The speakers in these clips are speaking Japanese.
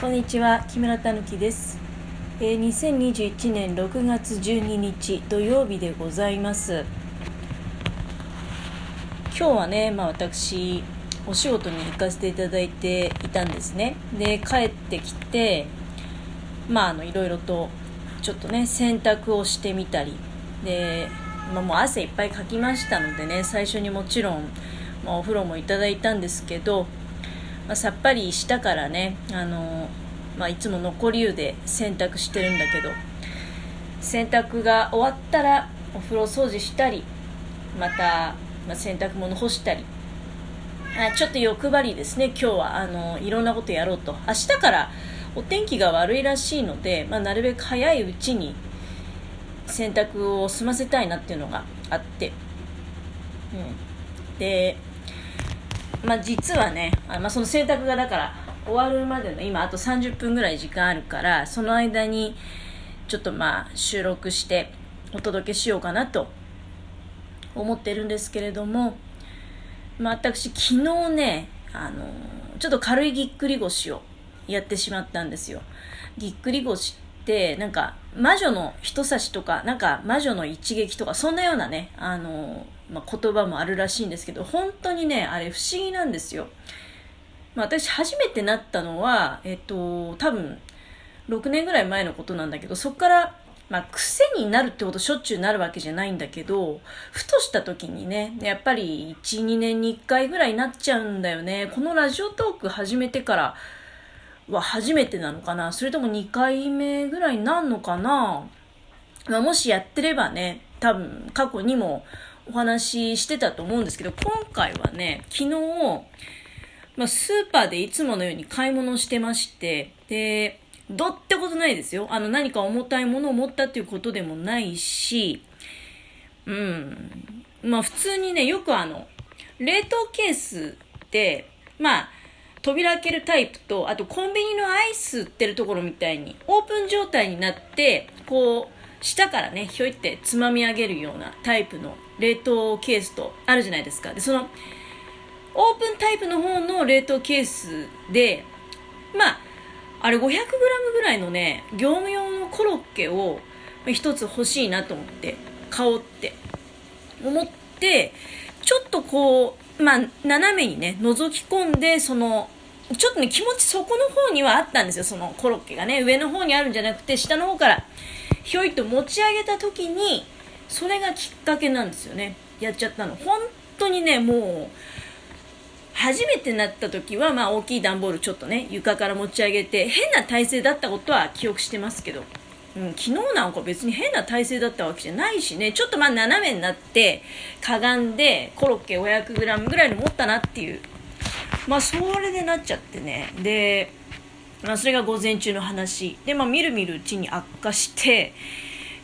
こんにちは木村たぬきです、えー2021年6月12日土曜日でございます。今日はね、まあ、私お仕事に行かせていただいていたんですね。で帰ってきてまああのいろいろとちょっとね洗濯をしてみたりで、まあ、もう汗いっぱいかきましたのでね最初にもちろん、まあ、お風呂もいただいたんですけどまあ、さっぱりしたからねあの、まあ、いつも残り湯で洗濯してるんだけど洗濯が終わったらお風呂掃除したりまた、まあ、洗濯物干したりあちょっと欲張りですね今日は。あのいろんなことやろうと。明日からお天気が悪いらしいので、まあ、なるべく早いうちに洗濯を済ませたいなっていうのがあって、うん、でまあ、実はねあ、まあ、その洗濯がだから終わるまでの今あと30分ぐらい時間あるからその間にちょっとまあ収録してお届けしようかなと思ってるんですけれども、まあ、私昨日ねあのちょっと軽いぎっくり腰をやってしまったんですよ。ぎっくり腰ってなんか魔女の人差しとかなんか魔女の一撃とかそんなようなねあのまあ、言葉もあるらしいんですけど本当にねあれ不思議なんですよ、まあ、私初めてなったのはえっと多分6年ぐらい前のことなんだけどそこからまあ、癖になるってことしょっちゅうなるわけじゃないんだけどふとした時にねやっぱり12年に1回ぐらいなっちゃうんだよね。このラジオトーク始めてからは初めてなのかな。それとも2回目ぐらいになんのかな、まあ、もしやってればね多分過去にもお話ししてたと思うんですけど、今回はね、昨日、まあ、スーパーでいつものように買い物してまして、で、どってことないですよ。あの、何か重たいものを持ったっていうことでもないし、うん。まあ、普通にね、よくあの、冷凍ケースって、まあ、扉開けるタイプと、あとコンビニのアイス売ってるところみたいに、オープン状態になって、こう、下からね、ひょいってつまみ上げるようなタイプの冷凍ケースとあるじゃないですか。で、その、オープンタイプの方の冷凍ケースで、まあ、あれ 500g ぐらいのね、業務用のコロッケを一つ欲しいなと思って、買おうって思って、ちょっとこう、まあ、斜めにね、覗き込んで、その、ちょっとね、気持ちそこの方にはあったんですよ、そのコロッケがね。上の方にあるんじゃなくて、下の方から、ひょいと持ち上げた時に、それがきっかけなんですよね。やっちゃったの。本当にね、もう、初めてなった時は、まあ大きい段ボールちょっとね、床から持ち上げて、変な体勢だったことは記憶してますけど、うん、昨日なんか別に変な体勢だったわけじゃないしね、ちょっとまあ斜めになって、かがんで、コロッケ 500g ぐらいに持ったなっていう、まあそれでなっちゃってね。で、まあそれが午前中の話。で、まあみるみるうちに悪化して、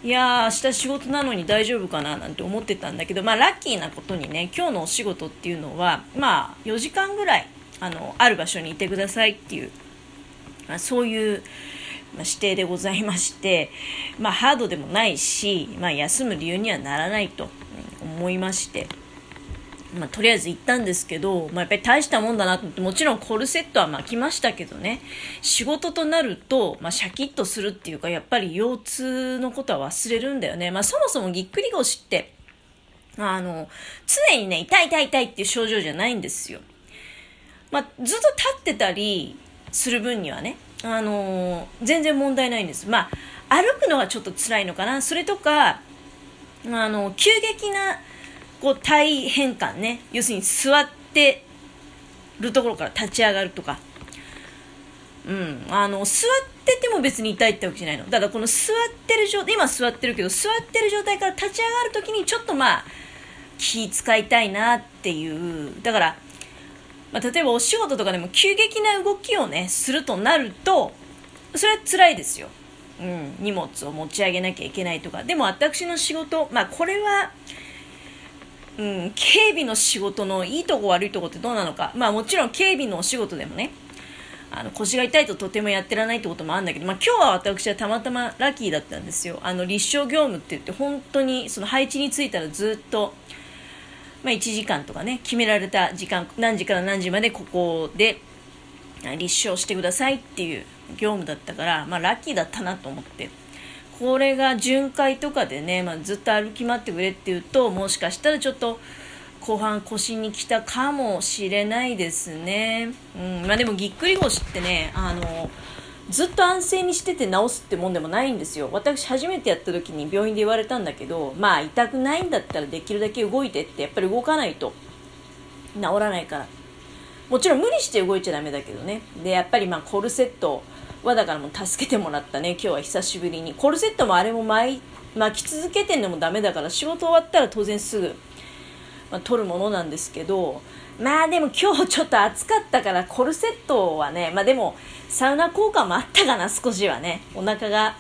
いやー、明日仕事なのに大丈夫かななんて思ってたんだけど、まあ、ラッキーなことにね、今日のお仕事っていうのは、まあ、4時間ぐらい、あの、ある場所にいてくださいっていう、まあ、そういう、まあ、指定でございまして、まあ、ハードでもないし、まあ、休む理由にはならないと思いまして、まあ、とりあえず行ったんですけど、まあ、やっぱり大したもんだなと思って、もちろんコルセットは巻きましたけどね、仕事となると、まあ、シャキッとするっていうか、やっぱり腰痛のことは忘れるんだよね。まあ、そもそもぎっくり腰って、あの、常にね、痛い痛い痛いっていう症状じゃないんですよ。まあ、ずっと立ってたりする分にはね、あの全然問題ないんです。まあ、歩くのはちょっと辛いのかな。それとか、あの、急激な、こう体変換ね。要するに座ってるところから立ち上がるとか。うん。あの座ってても別に痛いってわけじゃないの。だからこの座ってる状態今座ってるけど座ってる状態から立ち上がるときにちょっとまあ気使いたいなっていう。だから、まあ、例えばお仕事とかでも急激な動きをねするとなるとそれは辛いですよ。うん、荷物を持ち上げなきゃいけないとか。でも私の仕事まあこれはうん、警備の仕事のいいとこ悪いとこってどうなのか、まあもちろん警備のお仕事でもね、あの腰が痛いととてもやってらないってこともあるんだけど、まあ今日は私はたまたまラッキーだったんですよ。あの立証業務って言って本当にその配置についたらずっと、まあ1時間とかね、決められた時間、何時から何時までここで立証してくださいっていう業務だったから、まあ、ラッキーだったなと思ってこれが巡回とかでね、まあ、ずっと歩き回ってくれっていうともしかしたらちょっと後半腰に来たかもしれないですね、うん。まあ、でもぎっくり腰ってねあのずっと安静にしてて治すってもんでもないんですよ。私初めてやった時に病院で言われたんだけどまあ痛くないんだったらできるだけ動いてってやっぱり動かないと治らないから。もちろん無理して動いちゃダメだけどね。でやっぱりまあコルセットはだからもう助けてもらったね今日は久しぶりに。コルセットもあれも巻き続けてんのもダメだから仕事終わったら当然すぐ、まあ、取るものなんですけどまあでも今日ちょっと暑かったからコルセットはねまあでもサウナ効果もあったかな少しはね。お腹が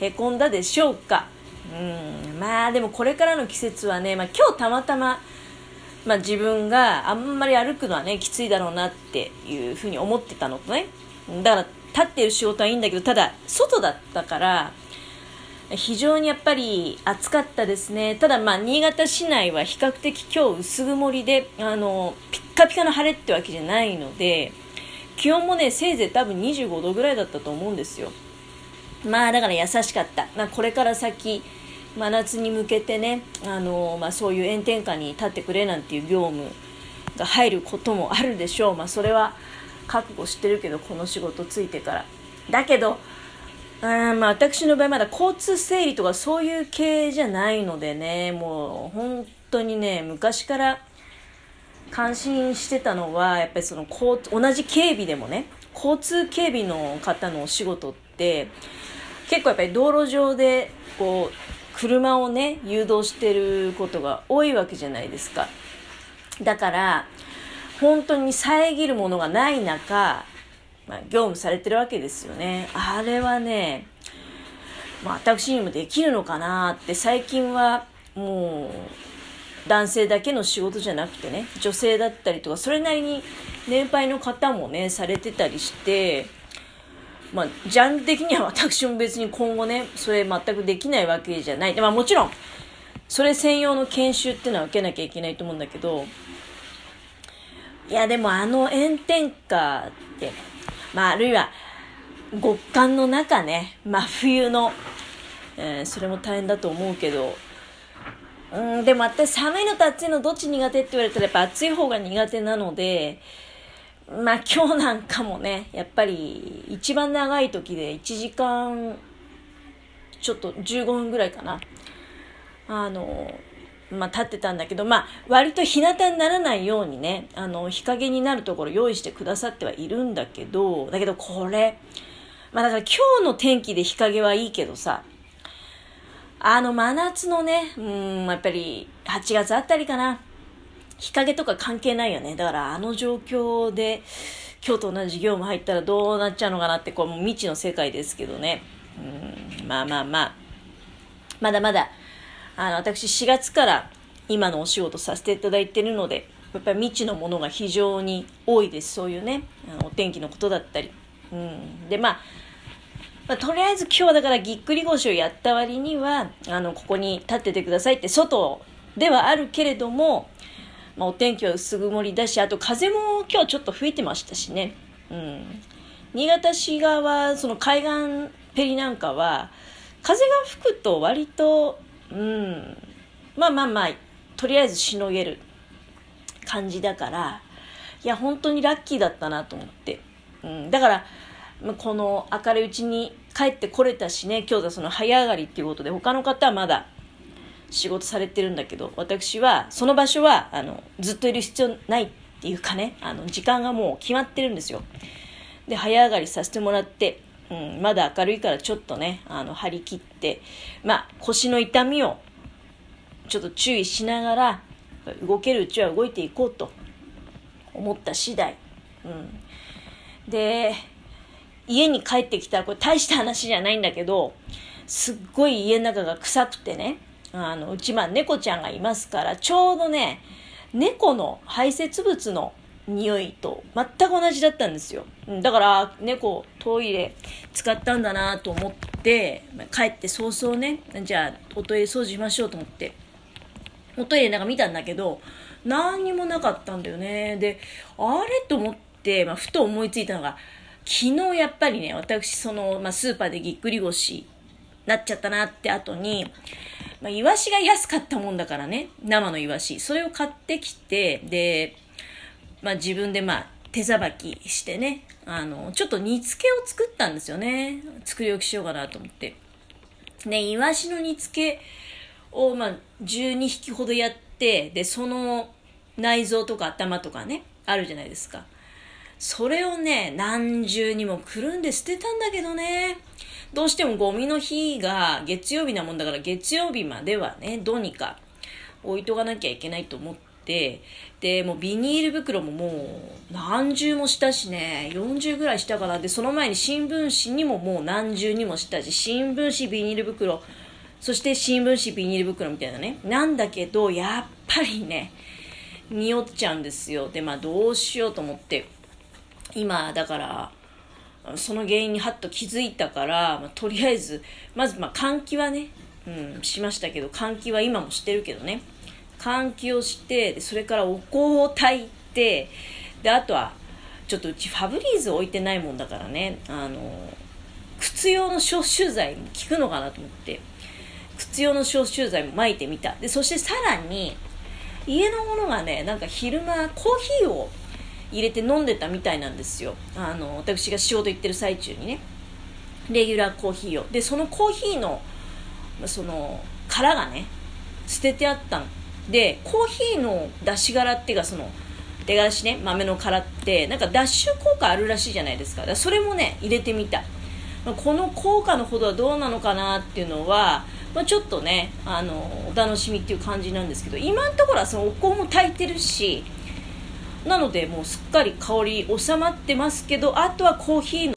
へこんだでしょうか。うんまあでもこれからの季節はね、まあ、今日たまたままあ、自分があんまり歩くのはねきついだろうなっていうふうに思ってたのとね。だから立ってる仕事はいいんだけどただ外だったから非常にやっぱり暑かったですね。ただまあ新潟市内は比較的今日薄曇りであのピッカピカの晴れってわけじゃないので気温もねせいぜい多分25度ぐらいだったと思うんですよ。まあだから優しかった、まあ、これから先真夏に向けてねあの、まあ、そういう炎天下に立ってくれなんていう業務が入ることもあるでしょう、まあ、それは覚悟してるけどこの仕事ついてから。だけどうんまあ私の場合まだ交通整理とかそういう系じゃないのでねもう本当にね昔から感心してたのはやっぱりその同じ警備でもね交通警備の方のお仕事って結構やっぱり道路上でこう車をね誘導してることが多いわけじゃないですか。だから本当に遮るものがない中、まあ、業務されてるわけですよねあれはね、まあ、私にもできるのかなって最近はもう男性だけの仕事じゃなくてね女性だったりとかそれなりに年配の方もねされてたりしてまあ、ジャンル的には 私も別に今後ね、それ全くできないわけじゃない。まあもちろん、それ専用の研修っていうのは受けなきゃいけないと思うんだけど、いやでもあの炎天下って、まああるいは極寒の中ね、真冬の、えー、それも大変だと思うけど、うん、でも私寒いのと暑いのどっち苦手って言われたらやっぱ暑い方が苦手なので、まあ今日なんかもね、やっぱり一番長い時で1時間ちょっと15分ぐらいかな。あの、まあ立ってたんだけど、まあ割と日向にならないようにね、あの日陰になるところ用意してくださってはいるんだけど、だけどこれ、まあだから今日の天気で日陰はいいけどさ、あの真夏のね、うん、やっぱり8月あたりかな。日陰とか関係ないよね。だからあの状況で今日と同じ業務入ったらどうなっちゃうのかなって、こう未知の世界ですけどね。うん、まあまあまあ。まだまだ、あの、私4月から今のお仕事させていただいてるので、やっぱり未知のものが非常に多いです。そういうね、あのお天気のことだったり。うん。で、まあ、まあ、とりあえず今日はだからぎっくり腰をやった割には、あの、ここに立っててくださいって外ではあるけれども、まあ、お天気は薄曇りだし、あと風も今日ちょっと吹いてましたしね。うん。新潟市側、その海岸ペリなんかは、風が吹くと割と、うん、まあまあまあ、とりあえずしのげる感じだから、いや、本当にラッキーだったなと思って。うん、だから、この明るいうちに帰ってこれたしね、今日はその早上がりっていうことで、他の方はまだ仕事されてるんだけど、私は、その場所は、あの、ずっといる必要ないっていうかね、あの、時間がもう決まってるんですよ。で、早上がりさせてもらって、うん、まだ明るいからちょっとね、あの、張り切って、まあ、腰の痛みを、ちょっと注意しながら、動けるうちは動いていこうと思った次第。うん。で、家に帰ってきたら、これ大した話じゃないんだけど、すっごい家の中が臭くてね、あのうちまあ猫ちゃんがいますからちょうどね猫の排泄物の匂いと全く同じだったんですよ。だから猫トイレ使ったんだなと思って帰って早々ねじゃあおトイレ掃除しましょうと思って。おトイレなんか見たんだけど何にもなかったんだよね。であれと思って、まあ、ふと思いついたのが昨日やっぱりね私その、まあ、スーパーでぎっくり腰なっちゃったなって後に、まあ、イワシが安かったもんだからね生のイワシ。それを買ってきてで、まあ、自分でまあ手さばきしてねあのちょっと煮付けを作ったんですよね。作り置きしようかなと思って。ねイワシの煮付けを、まあ、12匹ほどやってでその内臓とか頭とかねあるじゃないですか。それをね何重にもくるんで捨てたんだけどね。どうしてもゴミの日が月曜日なもんだから月曜日まではねどうにか置いとかなきゃいけないと思ってでもうビニール袋ももう何重もしたしね40ぐらいしたかな。でその前に新聞紙にももう何重にもしたし新聞紙ビニール袋。そして新聞紙ビニール袋みたいなね。なんだけどやっぱりね匂っちゃうんですよ。でまあどうしようと思って。今だからその原因にハッと気づいたから、まあ、とりあえずまずま換気はね、うん、しましたけど換気は今もしてるけどね。換気をしてそれからお香を炊いてであとはちょっとうちファブリーズ置いてないもんだからねあの靴用の消臭剤も効くのかなと思って靴用の消臭剤も撒いてみた。でそしてさらに家のものがねなんか昼間コーヒーを入れて飲んでたみたいなんですよ。あの私が仕事行ってる最中にね。レギュラーコーヒーを。でそのコーヒーのその殻がね捨ててあったの。でコーヒーの出し殻っていうかその出がしね豆の殻ってなんか脱臭効果あるらしいじゃないですか。かそれもね入れてみた。この効果のほどはどうなのかなっていうのは、まあ、ちょっとねあのお楽しみっていう感じなんですけど今のところはそのお香も炊いてるしなのでもうすっかり香り収まってますけどあとはコーヒーの